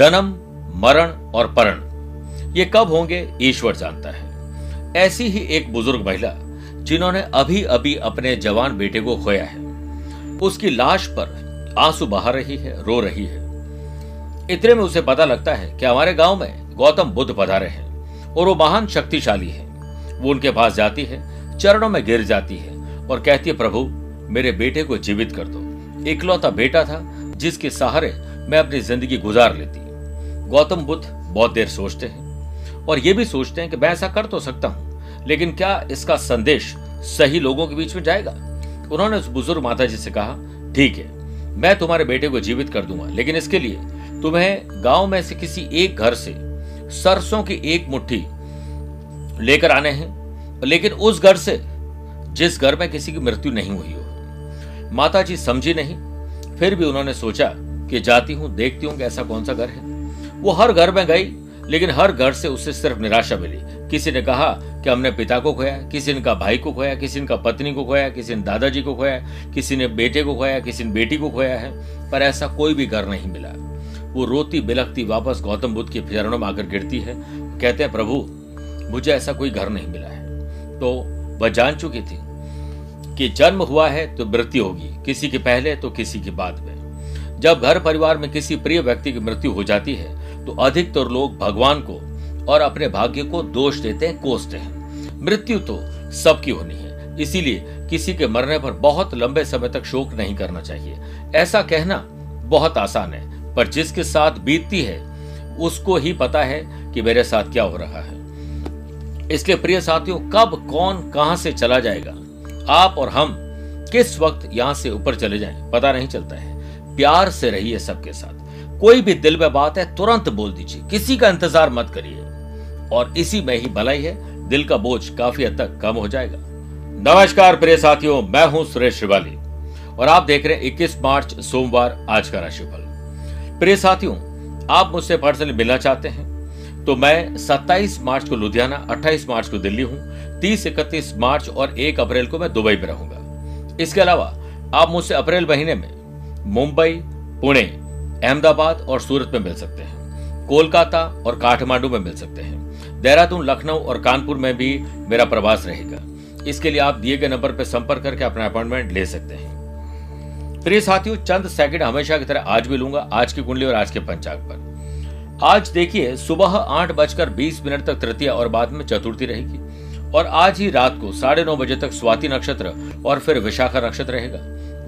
जन्म, मरण और परण ये कब होंगे, ईश्वर जानता है। ऐसी ही एक बुज़ुर्ग महिला, जिन्होंने अभी अभी अपने जवान बेटे को खोया है। उसकी लाश पर आँसू बहा रही है, रो रही है। इतने में उसे पता लगता है कि हमारे गाँव में गौतम बुद्ध पधारे हैं और वो महान शक्तिशाली है। वो उनके पास जाती है, चरणों में गिर जाती है और कहती है, प्रभु, मेरे बेटे को जीवित कर दो। इकलौता बेटा था जिसके सहारे मैं अपनी ज़िंदगी गुजार लेती। गौतम बुद्ध बहुत देर सोचते हैं और ये भी सोचते हैं कि मैं ऐसा कर तो सकता हूँ, लेकिन क्या इसका संदेश सही लोगों के बीच में जाएगा? उन्होंने उस बुज़ुर्ग माता जी से कहा, ठीक है, मैं तुम्हारे बेटे को जीवित कर दूँगा, लेकिन इसके लिए तुम्हें गाँव में से किसी एक घर से सरसों की एक मुट्ठी लेकर आने हैं, लेकिन उस घर से, जिस घर में किसी की मृत्यु नहीं हुई हो। माता जी समझी नहीं, फिर भी उन्होंने सोचा कि जाती हूँ, देखती हूँ कि ऐसा कौन सा घर है। वो हर घर में गई, लेकिन हर घर से उसे सिर्फ़ निराशा मिली। किसी ने कहा कि हमने पिता को खोया, किसी ने कहा भाई को खोया, किसी ने कहा पत्नी को खोया, किसी ने दादाजी को खोया, किसी ने बेटे को खोया, किसी ने बेटी को खोया है, पर ऐसा कोई भी घर नहीं मिला। वो रोती बिलखती वापस गौतम बुद्ध के चरणों में आकर गिरती है। कहते हैं, प्रभु, मुझे ऐसा कोई घर नहीं मिला है। तो वह जान चुकी थी कि जन्म हुआ है तो मृत्यु होगी, किसी के पहले तो किसी के बाद में। जब घर परिवार में किसी प्रिय व्यक्ति की मृत्यु हो जाती है तो अधिकतर लोग भगवान को और अपने भाग्य को दोष देते हैं कोसते हैं। मृत्यु तो सबकी होनी है। इसीलिए किसी के मरने पर बहुत लंबे समय तक शोक नहीं करना चाहिए। ऐसा कहना बहुत आसान है, पर जिसके साथ बीतती है, उसको ही पता है कि मेरे साथ क्या हो रहा है। इसलिए प्रिय साथियों, कब कौन कहाँ से चला जाएगा? आप और हम किस वक्त यहाँ से ऊपर चले जाएँ, पता नहीं चलता है। प्यार से रहिए सबके साथ। कोई भी दिल में बात है, तुरंत बोल दीजिए। किसी का इंतज़ार मत करिए। और इसी में ही भलाई है, दिल का बोझ काफ़ी हद तक कम हो जाएगा। नमस्कार प्रिय साथियों, मैं हूँ सुरेश श्रिवाली। और आप देख रहे हैं 21 मार्च, सोमवार, आज का राशिफल। प्रिय साथियों, आप मुझसे पर्सनली मिलना चाहते हैं तो मैं 27 मार्च को लुधियाना 28 मार्च को दिल्ली हूँ 30 इकतीस मार्च और 1 अप्रैल को मैं दुबई में रहूँगा। इसके अलावा, आप मुझसे अप्रैल महीने में मुंबई, पुणे अहमदाबाद और सूरत में मिल सकते हैं। कोलकाता और काठमांडू में मिल सकते हैं। देहरादून, लखनऊ और कानपुर में भी मेरा प्रवास रहेगा। इसके लिए आप दिए गए नंबर पर संपर्क करके अपना अपॉइंटमेंट ले सकते हैं। प्रिय साथियों, चंद सेकंड हमेशा की तरह आज भी लूँगा, आज की कुंडली और आज के पंचांग पर। आज देखिए, सुबह आठ बजकर बीस मिनट तक तृतीय और बाद में चतुर्थी रहेगी। और आज ही रात को साढ़े नौ बजे तक स्वाति नक्षत्र और फिर विशाखा नक्षत्र रहेगा।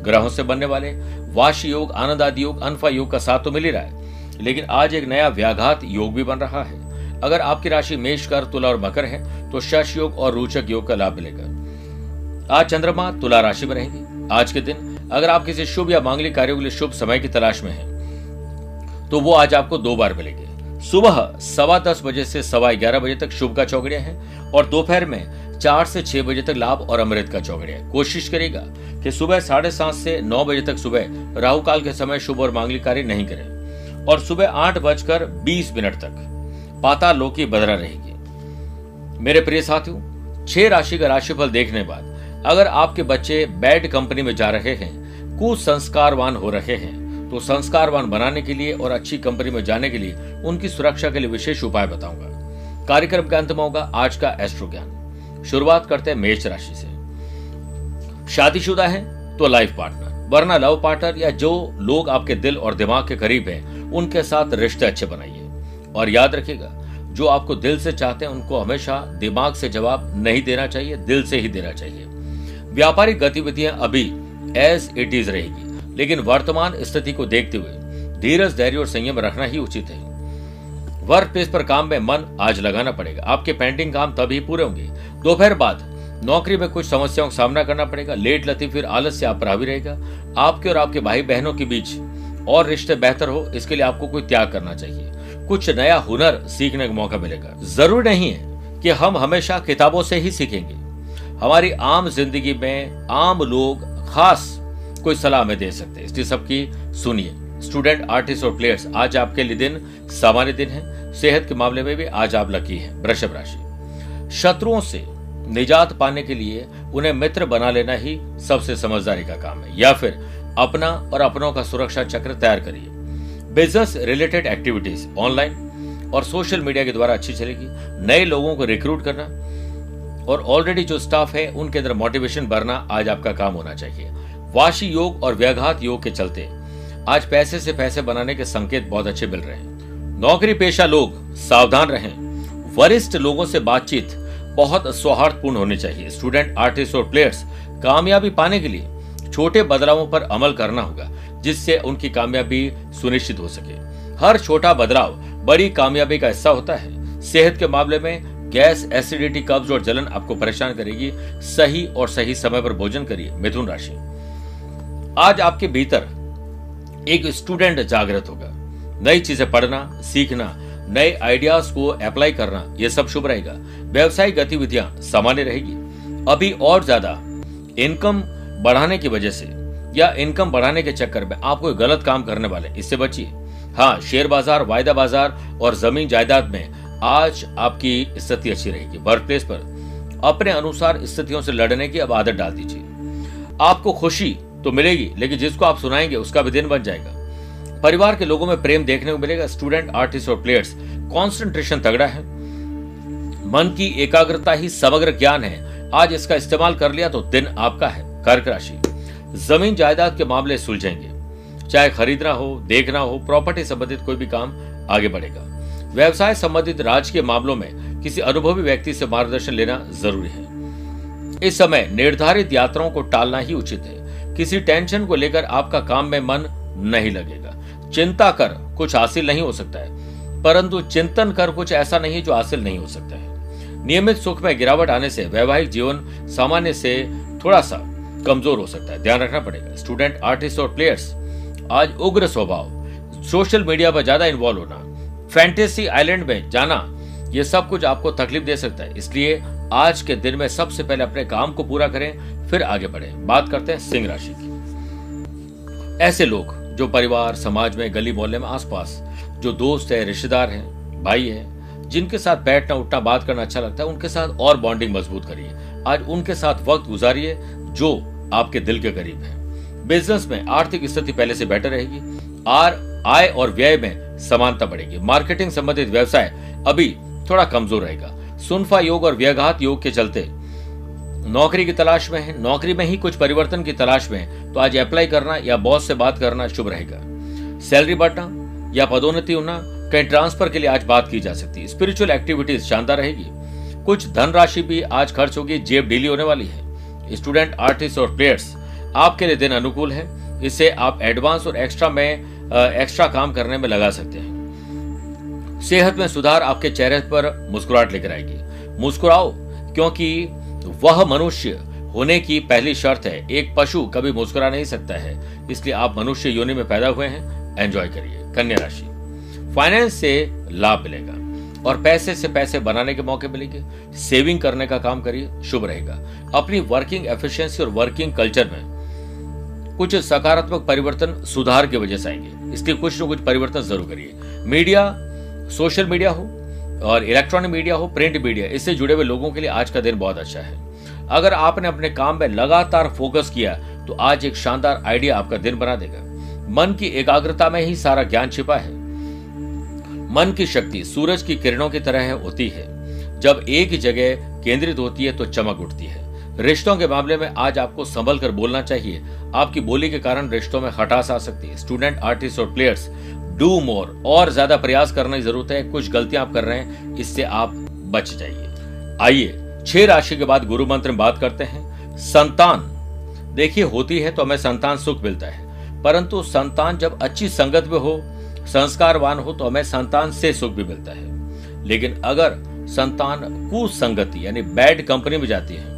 ग्रहों से बनने वाले वाश योग आनंद आदि योग, अनफा योग का साथ तो मिल ही रहा है, लेकिन आज एक नया व्याघात योग भी बन रहा है। अगर आपकी राशि मेष कर तुला और मकर है तो शश योग और रोचक योग का लाभ मिलेगा। आज चंद्रमा तुला राशि में रहेगी। आज के दिन अगर आप किसी शुभ या मांगलिक कार्यों के लिए शुभ समय की तलाश में हैं तो वो आज आपको दो बार मिलेंगे। सुबह सवा दस बजे से सवा ग्यारह बजे तक शुभ का चौकड़िया है और दोपहर में चार से छह बजे तक लाभ और अमृत का चौकड़िया कोशिश करेगा कि सुबह साढ़े सात से नौ बजे तक सुबह राहु काल के समय शुभ और मांगलिक कार्य नहीं करें और सुबह आठ बजकर बीस मिनट तक पाता लोकी बदरा रहेगी। मेरे प्रिय साथियों, छह राशि का राशिफल देखने बाद अगर आपके बच्चे बैड कंपनी में जा रहे हैं, कुसंस्कारवान हो रहे हैं तो संस्कारवान बनाने के लिए और अच्छी कंपनी में जाने के लिए उनकी सुरक्षा के लिए विशेष उपाय बताऊँगा। कार्यक्रम के अंत में होगा आज का एस्ट्रो ज्ञान शुरुआत करते हैं मेष राशि से। शादीशुदा है तो लाइफ पार्टनर। वरना लव पार्टनर या जो लोग आपके दिल और दिमाग के करीब हैं, उनके साथ रिश्ते अच्छे बनाइए। और याद रखिएगा, जो आपको दिल से चाहते हैं, उनको हमेशा दिमाग से जवाब नहीं देना चाहिए, दिल से ही देना चाहिए। व्यापारिक गतिविधियाँ अभी एज इट इज़ रहेगी, लेकिन वर्तमान स्थिति को देखते हुए धीरज, धैर्य और संयम रखना ही उचित है। वर्क प्लेस पर काम में मन आज लगाना पड़ेगा। आपके पेंडिंग काम तभी पूरे होंगे। दोपहर बाद नौकरी में कुछ समस्याओं का सामना करना पड़ेगा। लेट लती फिर आलस्य आप भी रहेगा। आपके और आपके भाई बहनों के बीच और रिश्ते बेहतर हो, इसके लिए आपको कोई त्याग करना चाहिए। कुछ नया हुनर सीखने का मौका मिलेगा। ज़रूरी नहीं है कि हम हमेशा किताबों से ही सीखेंगे। हमारी आम ज़िंदगी में आम लोग खास कोई सलाह हमें दे सकते हैं। इसलिए सबकी सुनिए। स्टूडेंट, आर्टिस्ट और प्लेयर्स, आज आपके लिए दिन सामान्य दिन है। सेहत के मामले में भी आज आप लकी हैं। वृषभ राशि। शत्रुओं से निजात पाने के लिए उन्हें मित्र बना लेना ही सबसे समझदारी का काम है। या फिर अपना और अपनों का सुरक्षा चक्र तैयार करिए। बिज़नेस रिलेटेड एक्टिविटीज़ ऑनलाइन और सोशल मीडिया के द्वारा अच्छी चलेगी। नए लोगों को रिक्रूट करना और ऑलरेडी जो स्टाफ है, उनके अंदर मोटिवेशन भरना आज आपका काम होना चाहिए। वाशी योग और व्याघात योग के चलते आज पैसे से पैसे बनाने के संकेत बहुत अच्छे मिल रहे हैं। नौकरी पेशा लोग सावधान रहें। वरिष्ठ लोगों से बातचीत बहुत सौहार्दपूर्ण होनी चाहिए। स्टूडेंट आर्टिस्ट और प्लेयर्स कामयाबी पाने के लिए छोटे बदलावों पर अमल करना होगा, जिससे उनकी कामयाबी सुनिश्चित हो सके। हर छोटा बदलाव बड़ी कामयाबी का हिस्सा होता है। सेहत के मामले में गैस एसिडिटी कब्ज और जलन आपको परेशान करेगी। सही और सही समय पर भोजन करिए। मिथुन राशि। आज आपके भीतर एक स्टूडेंट जागृत होगा। नई चीज़ें पढ़ना, सीखना नए आइडियाज़ को अप्लाई करना यह सब शुभ रहेगा। व्यवसायिक गतिविधियाँ सामान्य रहेगी। अभी और ज़्यादा इनकम बढ़ाने की वजह से या इनकम बढ़ाने के चक्कर में आप कोई गलत काम करने वाले, इससे बचिए। हाँ शेयर बाज़ार, वायदा बाज़ार और ज़मीन जायदाद में आज आपकी स्थिति अच्छी रहेगी वर्क प्लेस पर। अपने अनुसार स्थितियों से लड़ने की अब आदत डाल दीजिए। आपको खुशी तो मिलेगी, लेकिन जिसको आप सुनाएँगे, उसका भी दिन बन जाएगा। परिवार के लोगों में प्रेम देखने को मिलेगा स्टूडेंट आर्टिस्ट और प्लेयर्स कॉन्सेंट्रेशन तगड़ा है। मन की एकाग्रता ही समग्र ज्ञान है। आज इसका इस्तेमाल कर लिया तो दिन आपका है, कर्क राशि। ज़मीन जायदाद के मामले सुलझेंगे। चाहे खरीदना हो, देखना हो प्रॉपर्टी संबंधित कोई भी काम आगे बढ़ेगा। व्यवसाय संबंधित राजकीय मामलों में किसी अनुभवी व्यक्ति से मार्गदर्शन लेना ज़रूरी है। इस समय निर्धारित यात्राओं को टालना ही उचित है। किसी टेंशन को लेकर आपका काम में मन नहीं लगेगा। चिंता कर, कुछ हासिल नहीं हो सकता है। परंतु चिंतन कर, कुछ ऐसा नहीं जो हासिल नहीं हो सकता है। नियमित सुख में गिरावट आने से वैवाहिक जीवन सामान्य से थोड़ा सा कमज़ोर हो सकता है। ध्यान रखना पड़ेगा। स्टूडेंट, आर्टिस्ट और प्लेयर्स, आज उग्र स्वभाव। सोशल मीडिया पर ज़्यादा इन्वॉल्व होना। फैंटेसी आइलैंड में जाना, ये सब कुछ आपको तकलीफ़ दे सकता है। इसलिए आज के दिन में सबसे पहले अपने काम को पूरा करें, फिर आगे बढ़े। बात करते हैं सिंह राशि की। ऐसे लोग जो परिवार, समाज में, गली मोहल्ले में आसपास, जो दोस्त है, रिश्तेदार हैं, भाई है, जिनके साथ बैठना, उठना, बात करना अच्छा लगता है, उनके साथ और बॉन्डिंग मज़बूत करिए। आज उनके साथ वक्त गुजारिए, जो आपके दिल के करीब है। बिज़नेस में आर्थिक स्थिति पहले से बेटर रहेगी। आर, आय और व्यय में समानता बढ़ेगी। मार्केटिंग संबंधित व्यवसाय अभी थोड़ा कमज़ोर रहेगा। सुनफा योग और व्यघात योग के चलते नौकरी की तलाश में है, नौकरी में ही कुछ परिवर्तन की तलाश में तो आज अप्लाई करना या बॉस से बात करना शुभ रहेगा। सैलरी बढ़ना या पदोन्नति होना, कहीं ट्रांसफ़र के लिए आज बात की जा सकती है। स्पिरिचुअल एक्टिविटीज़ शानदार रहेगी। कुछ धनराशि भी आज खर्च होगी, जेब ढीली होने वाली है। स्टूडेंट आर्टिस्ट और प्लेयर्स आपके लिए दिन अनुकूल है। इससे आप एडवांस और एक्स्ट्रा में एक्स्ट्रा काम करने में लगा सकते हैं। सेहत में सुधार आपके चेहरे पर मुस्कुराहट लेकर आएगी। मुस्कुराओ, क्योंकि वह मनुष्य होने की पहली शर्त है। एक पशु कभी मुस्कुरा नहीं सकता है। इसलिए आप मनुष्य योनि में पैदा हुए हैं। एंजॉय करिए। कन्या राशि। फाइनेंस से लाभ मिलेगा और पैसे से पैसे बनाने के मौके मिलेंगे। सेविंग करने का काम करिए। शुभ रहेगा। अपनी वर्किंग एफिशिएंसी और वर्किंग कल्चर में कुछ सकारात्मक परिवर्तन सुधार की वजह से आएँगे। इसलिए कुछ न कुछ परिवर्तन ज़रूर करिए। मीडिया सोशल मीडिया हो और इलेक्ट्रॉनिक मीडिया हो प्रिंट मीडिया इससे जुड़े हुए लोगों के लिए आज का दिन बहुत अच्छा है। अगर आपने अपने काम में लगातार फोकस किया तो आज एक शानदार आइडिया आपका दिन बना देगा। मन की एकाग्रता में ही सारा ज्ञान छिपा है। मन की शक्ति सूरज की किरणों की तरह होती है। जब एक जगह केंद्रित होती है तो चमक उठती है। रिश्तों के मामले में आज आपको संभल कर बोलना चाहिए। आपकी बोली के कारण रिश्तों में खटास आ सकती है। स्टूडेंट आर्टिस्ट और प्लेयर्स डू मोर और ज़्यादा प्रयास करने की ज़रूरत है। कुछ गलतियाँ आप कर रहे हैं, इससे आप बच जाइए। आइए, छह राशि के बाद गुरु मंत्र में बात करते हैं। संतान। देखिए, होती है तो हमें संतान सुख मिलता है। परंतु संतान जब अच्छी संगत में हो, संस्कारवान हो तो हमें संतान से सुख भी मिलता है। लेकिन अगर संतान कुसंगति, यानी बैड कंपनी में जाती है,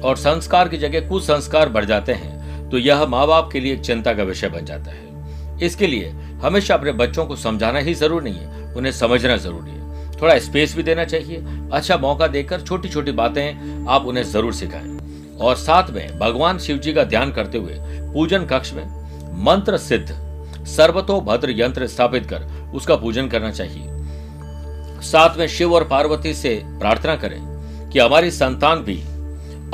और संस्कार की जगह कुसंस्कार बढ़ जाते हैं तो यह माँ बाप के लिए एक चिंता का विषय बन जाता है। इसके लिए हमेशा अपने बच्चों को समझाना ही ज़रूरी नहीं है, उन्हें समझना ज़रूरी है। थोड़ा स्पेस भी देना चाहिए। अच्छा मौका देकर छोटी छोटी बातें आप उन्हें ज़रूर सिखाएँ। और साथ में भगवान शिव जी का ध्यान करते हुए पूजन कक्ष में मंत्र सिद्ध, सर्वतो भद्र यंत्र स्थापित कर उसका पूजन करना चाहिए। साथ में शिव और पार्वती से प्रार्थना करें कि हमारी संतान भी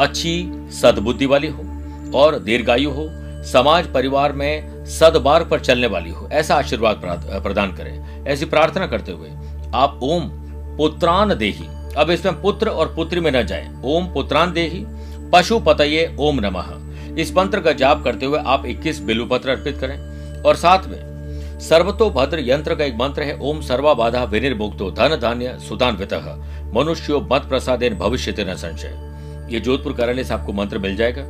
अच्छी सद्बुद्धि वाली हो और दीर्घायु हो। समाज परिवार में सदबार पर चलने वाली हो, ऐसा आशीर्वाद प्रदान करें। ऐसी प्रार्थना करते हुए, आप ओम पुत्रान देही। अब इसमें पुत्र और पुत्री में न जाए। ओम पुत्रान देही, पशु पतये ओम नमः। इस मंत्र का जाप करते हुए आप 21 बिल्लु पत्र अर्पित करें। और साथ में सर्वतो भद्र यंत्र का एक मंत्र है, ओम सर्वा बाधा विनिर्मुक्तो धन धान्य सुदान्वित मनुष्यो मत प्रसाद भविष्य न संशय। ये जोधपुर कार्यालय से आपको मंत्र मिल जाएगा।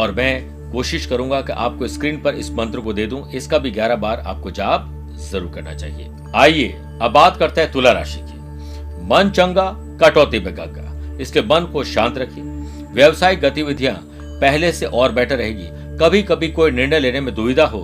और मैं कोशिश करूँगा कि आपको स्क्रीन पर इस मंत्र को दे दूँ। इसका भी ग्यारह बार आपको जाप ज़रूर करना चाहिए। आइए, अब बात करते हैं तुला राशि की। मन चंगा, कटौती में गंगा इसलिए मन को शांत रखिए। व्यवसायिक गतिविधियाँ पहले से और बेटर रहेगी। कभी कभी कोई निर्णय लेने में दुविधा हो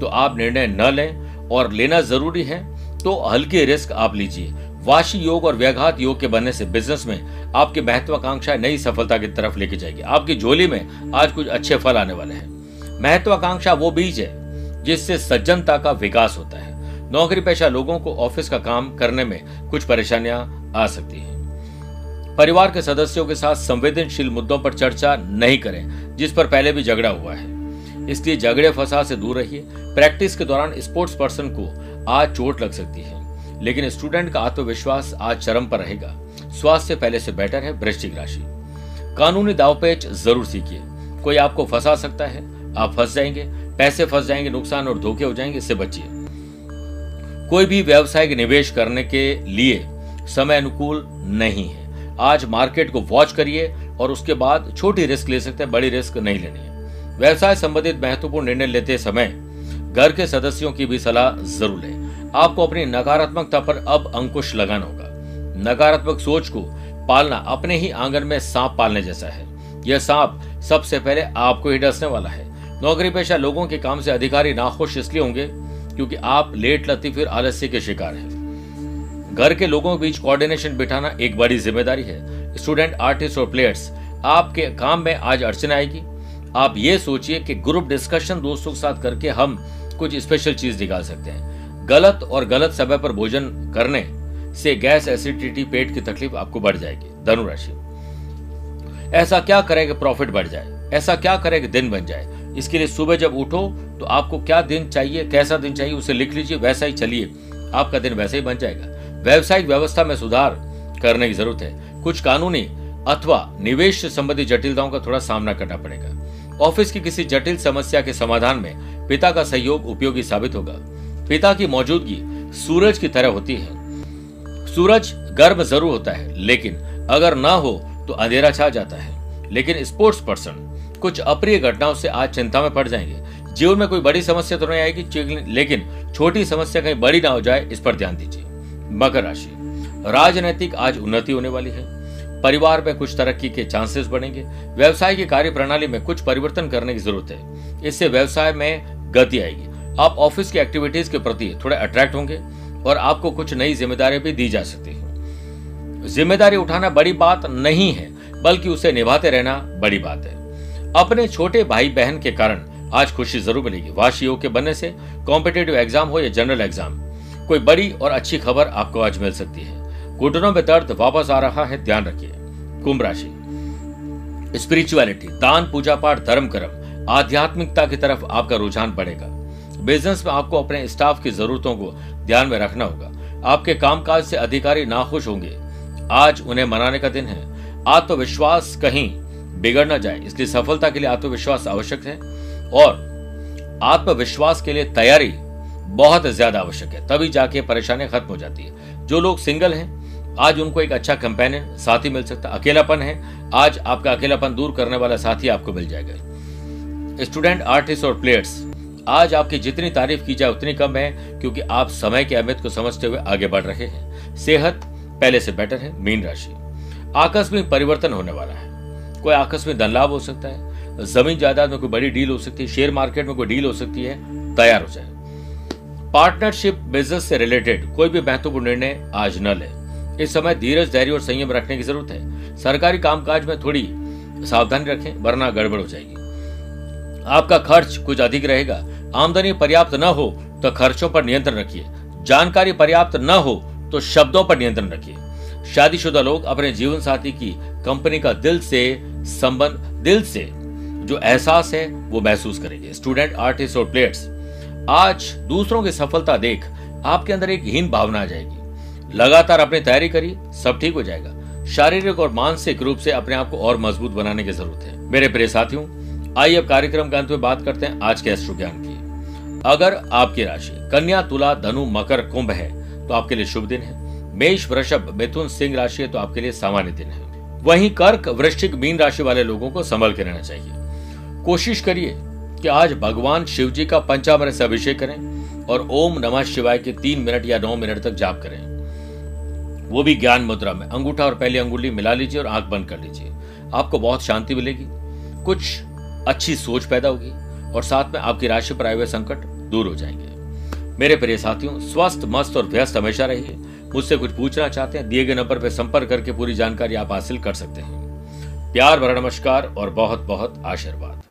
तो आप निर्णय न लें और लेना ज़रूरी है तो हल्की रिस्क आप लीजिए। वाशी योग और व्याघात योग के बनने से बिज़नेस में आपकी महत्वाकांक्षा नई सफलता की तरफ़ लेके जाएगी। आपकी झोली में आज कुछ अच्छे फल आने वाले हैं। महत्वाकांक्षा वो बीज है जिससे सज्जनता का विकास होता है। नौकरी पेशा लोगों को ऑफ़िस का काम करने में कुछ परेशानियाँ आ सकती हैं। परिवार के सदस्यों के साथ संवेदनशील मुद्दों पर चर्चा नहीं करें, जिस पर पहले भी झगड़ा हुआ है। इसलिए झगड़े फसाद से दूर रहिए। प्रैक्टिस के दौरान स्पोर्ट्स पर्सन को आज चोट लग सकती है। लेकिन स्टूडेंट का आत्मविश्वास आज चरम पर रहेगा। स्वास्थ्य पहले से बेटर है, वृश्चिक राशि। कानूनी दावपेच ज़रूर सीखिए। कोई आपको फंसा सकता है, आप फंस जाएँगे। पैसे फंस जाएँगे, नुकसान और धोखे हो जाएँगे, इससे बचिए। कोई भी व्यवसायिक निवेश करने के लिए समय अनुकूल नहीं है। आज मार्केट को वॉच करिए और उसके बाद छोटी रिस्क ले सकते हैं, बड़ी रिस्क नहीं लेनी है। व्यवसाय संबंधित महत्वपूर्ण निर्णय लेते समय घर के सदस्यों की भी सलाह ज़रूर लें। आपको अपनी नकारात्मकता पर अब अंकुश लगाना होगा। नकारात्मक सोच को पालना अपने ही आँगन में सांप पालने जैसा है। यह सांप सबसे पहले आपको ही डसने वाला है। नौकरी पेशा लोगों के काम से अधिकारी नाखुश इसलिए होंगे क्योंकि आप लेट लती फिर आलस्य के शिकार हैं। घर के लोगों के बीच कोऑर्डिनेशन बिठाना एक बड़ी ज़िम्मेदारी है। स्टूडेंट आर्टिस्ट और प्लेयर्स आपके काम में आज अड़चन आएगी। आप ये सोचिए कि ग्रुप डिस्कशन दोस्तों के साथ करके हम कुछ स्पेशल चीज़ निकाल सकते हैं। गलत और गलत समय पर भोजन करने से गैस एसिडिटी पेट की तकलीफ़ आपको बढ़ जाएगी धनुराशि ऐसा क्या करें कि प्रॉफिट बढ़ जाए? ऐसा क्या करें कि दिन बन जाए? इसके लिए सुबह जब उठो तो आपको क्या दिन चाहिए, कैसा दिन चाहिए, उसे लिख लीजिए, वैसा ही चलिए। आपका दिन वैसा ही बन जाएगा। व्यवसायिक व्यवस्था में सुधार करने की ज़रूरत है। कुछ कानूनी अथवा निवेश से संबंधित जटिलताओं का थोड़ा सामना करना पड़ेगा। ऑफ़िस की किसी जटिल समस्या के समाधान में पिता का सहयोग उपयोगी साबित होगा। पिता की मौजूदगी सूरज की तरह होती है। सूरज गर्भ ज़रूर होता है, लेकिन अगर ना हो तो अंधेरा छा जाता है। लेकिन स्पोर्ट्स पर्सन कुछ अप्रिय घटनाओं से आज चिंता में पड़ जाएँगे। जीवन में कोई बड़ी समस्या तो नहीं आएगी लेकिन छोटी समस्या कहीं बड़ी ना हो जाए, इस पर ध्यान दीजिए। मकर राशि। राजनैतिक आज उन्नति होने वाली है। परिवार में कुछ तरक्की के चांसेस बढ़ेंगे। व्यवसाय की कार्य प्रणाली में कुछ परिवर्तन करने की ज़रूरत है। इससे व्यवसाय में गति आएगी। आप ऑफ़िस की एक्टिविटीज़ के प्रति थोड़े अट्रैक्ट होंगे और आपको कुछ नई जिम्मेदारियाँ भी दी जा सकती है। ज़िम्मेदारी उठाना बड़ी बात नहीं है, बल्कि उसे निभाते रहना बड़ी बात है। अपने छोटे भाई बहन के कारण आज खुशी ज़रूर मिलेगी। वाशियों के बनने से कॉम्पिटेटिव एग्ज़ाम हो या जनरल एग्ज़ाम कोई बड़ी और अच्छी खबर आपको आज मिल सकती है। घुटनों में दर्द वापस आ रहा है, ध्यान रखिए। कुंभ राशि। स्पिरिचुअलिटी दान, पूजा पाठ, धर्म, कर्म, आध्यात्मिकता की तरफ़ आपका रुझान बढ़ेगा। बिज़नेस में आपको अपने स्टाफ की जरूरतों को ध्यान में रखना होगा। आपके कामकाज से अधिकारी नाखुश होंगे। आज उन्हें मनाने का दिन है। आत्मविश्वास कहीं बिगड़ न जाए। इसलिए सफलता के लिए आत्मविश्वास आवश्यक है और आत्मविश्वास के लिए तैयारी बहुत ज़्यादा आवश्यक है। तभी जाके परेशानी खत्म हो जाती है। जो लोग सिंगल हैं, आज उनको एक अच्छा कंपेनियन साथी मिल सकता है। अकेलापन है। आज आपका अकेलापन दूर करने वाला साथी आपको मिल जाएगा। स्टूडेंट, आर्टिस्ट और प्लेयर्स आज आपकी जितनी तारीफ़ की जाए उतनी कम है, क्योंकि आप समय की अहमियत को समझते हुए आगे बढ़ रहे हैं। सेहत पहले से बेटर है, मीन राशि। आकस्मिक परिवर्तन होने वाला है। कोई आकस्मिक धन लाभ हो सकता है। ज़मीन जायदाद में कोई बड़ी डील हो सकती है शेयर मार्केट में कोई डील हो सकती है, तैयार हो जाए। पार्टनरशिप बिज़नेस से रिलेटेड कोई भी महत्वपूर्ण निर्णय आज न ले। इस समय धीरज, धैर्य और संयम रखने की ज़रूरत है। सरकारी कामकाज में थोड़ी सावधानी रखें, वरना गड़बड़ हो जाएगी। आपका खर्च कुछ अधिक रहेगा। आमदनी पर्याप्त न हो तो खर्चों पर नियंत्रण रखिए। जानकारी पर्याप्त न हो तो शब्दों पर नियंत्रण रखिए। शादीशुदा लोग अपने जीवन साथी की कंपनी का दिल से संबंध, दिल से जो एहसास है, वो महसूस करेंगे। स्टूडेंट, आर्टिस्ट और प्लेयर्स, आज दूसरों की सफलता देख आपके अंदर एक हीन भावना आ जाएगी। लगातार अपनी तैयारी करिए, सब ठीक हो जाएगा। शारीरिक और मानसिक रूप से अपने आप को और मज़बूत बनाने की ज़रूरत है। मेरे प्रिय साथियों आइए अब कार्यक्रम के अंत में बात करते हैं आज के अश्रु ज्ञान की। अगर आपकी राशि कन्या, तुला, धनु, मकर, कुंभ है तो आपके लिए शुभ दिन है। मेष, वृषभ, मिथुन, सिंह राशि है तो आपके लिए सामान्य दिन है। वहीं कर्क, वृश्चिक, मीन राशि वाले लोगों को संभल के रहना चाहिए। कोशिश करिए कि आज भगवान शिव जी का पंचामृत से अभिषेक करें और ओम नमः शिवाय के तीन मिनट या नौ मिनट तक जाप करें। वो भी ज्ञान मुद्रा में। अंगूठा और पहली अंगुली मिला लीजिए और आँख बंद कर लीजिए। आपको बहुत शांति मिलेगी। कुछ अच्छी सोच पैदा होगी और साथ में आपकी राशि पर आए हुए संकट दूर हो जाएँगे। मेरे प्रिय साथियों, स्वस्थ, मस्त और व्यस्त हमेशा रहिए। मुझसे कुछ पूछना चाहते हैं, दिए गए नंबर पर संपर्क करके पूरी जानकारी आप हासिल कर सकते हैं। प्यार भरा नमस्कार और बहुत बहुत आशीर्वाद।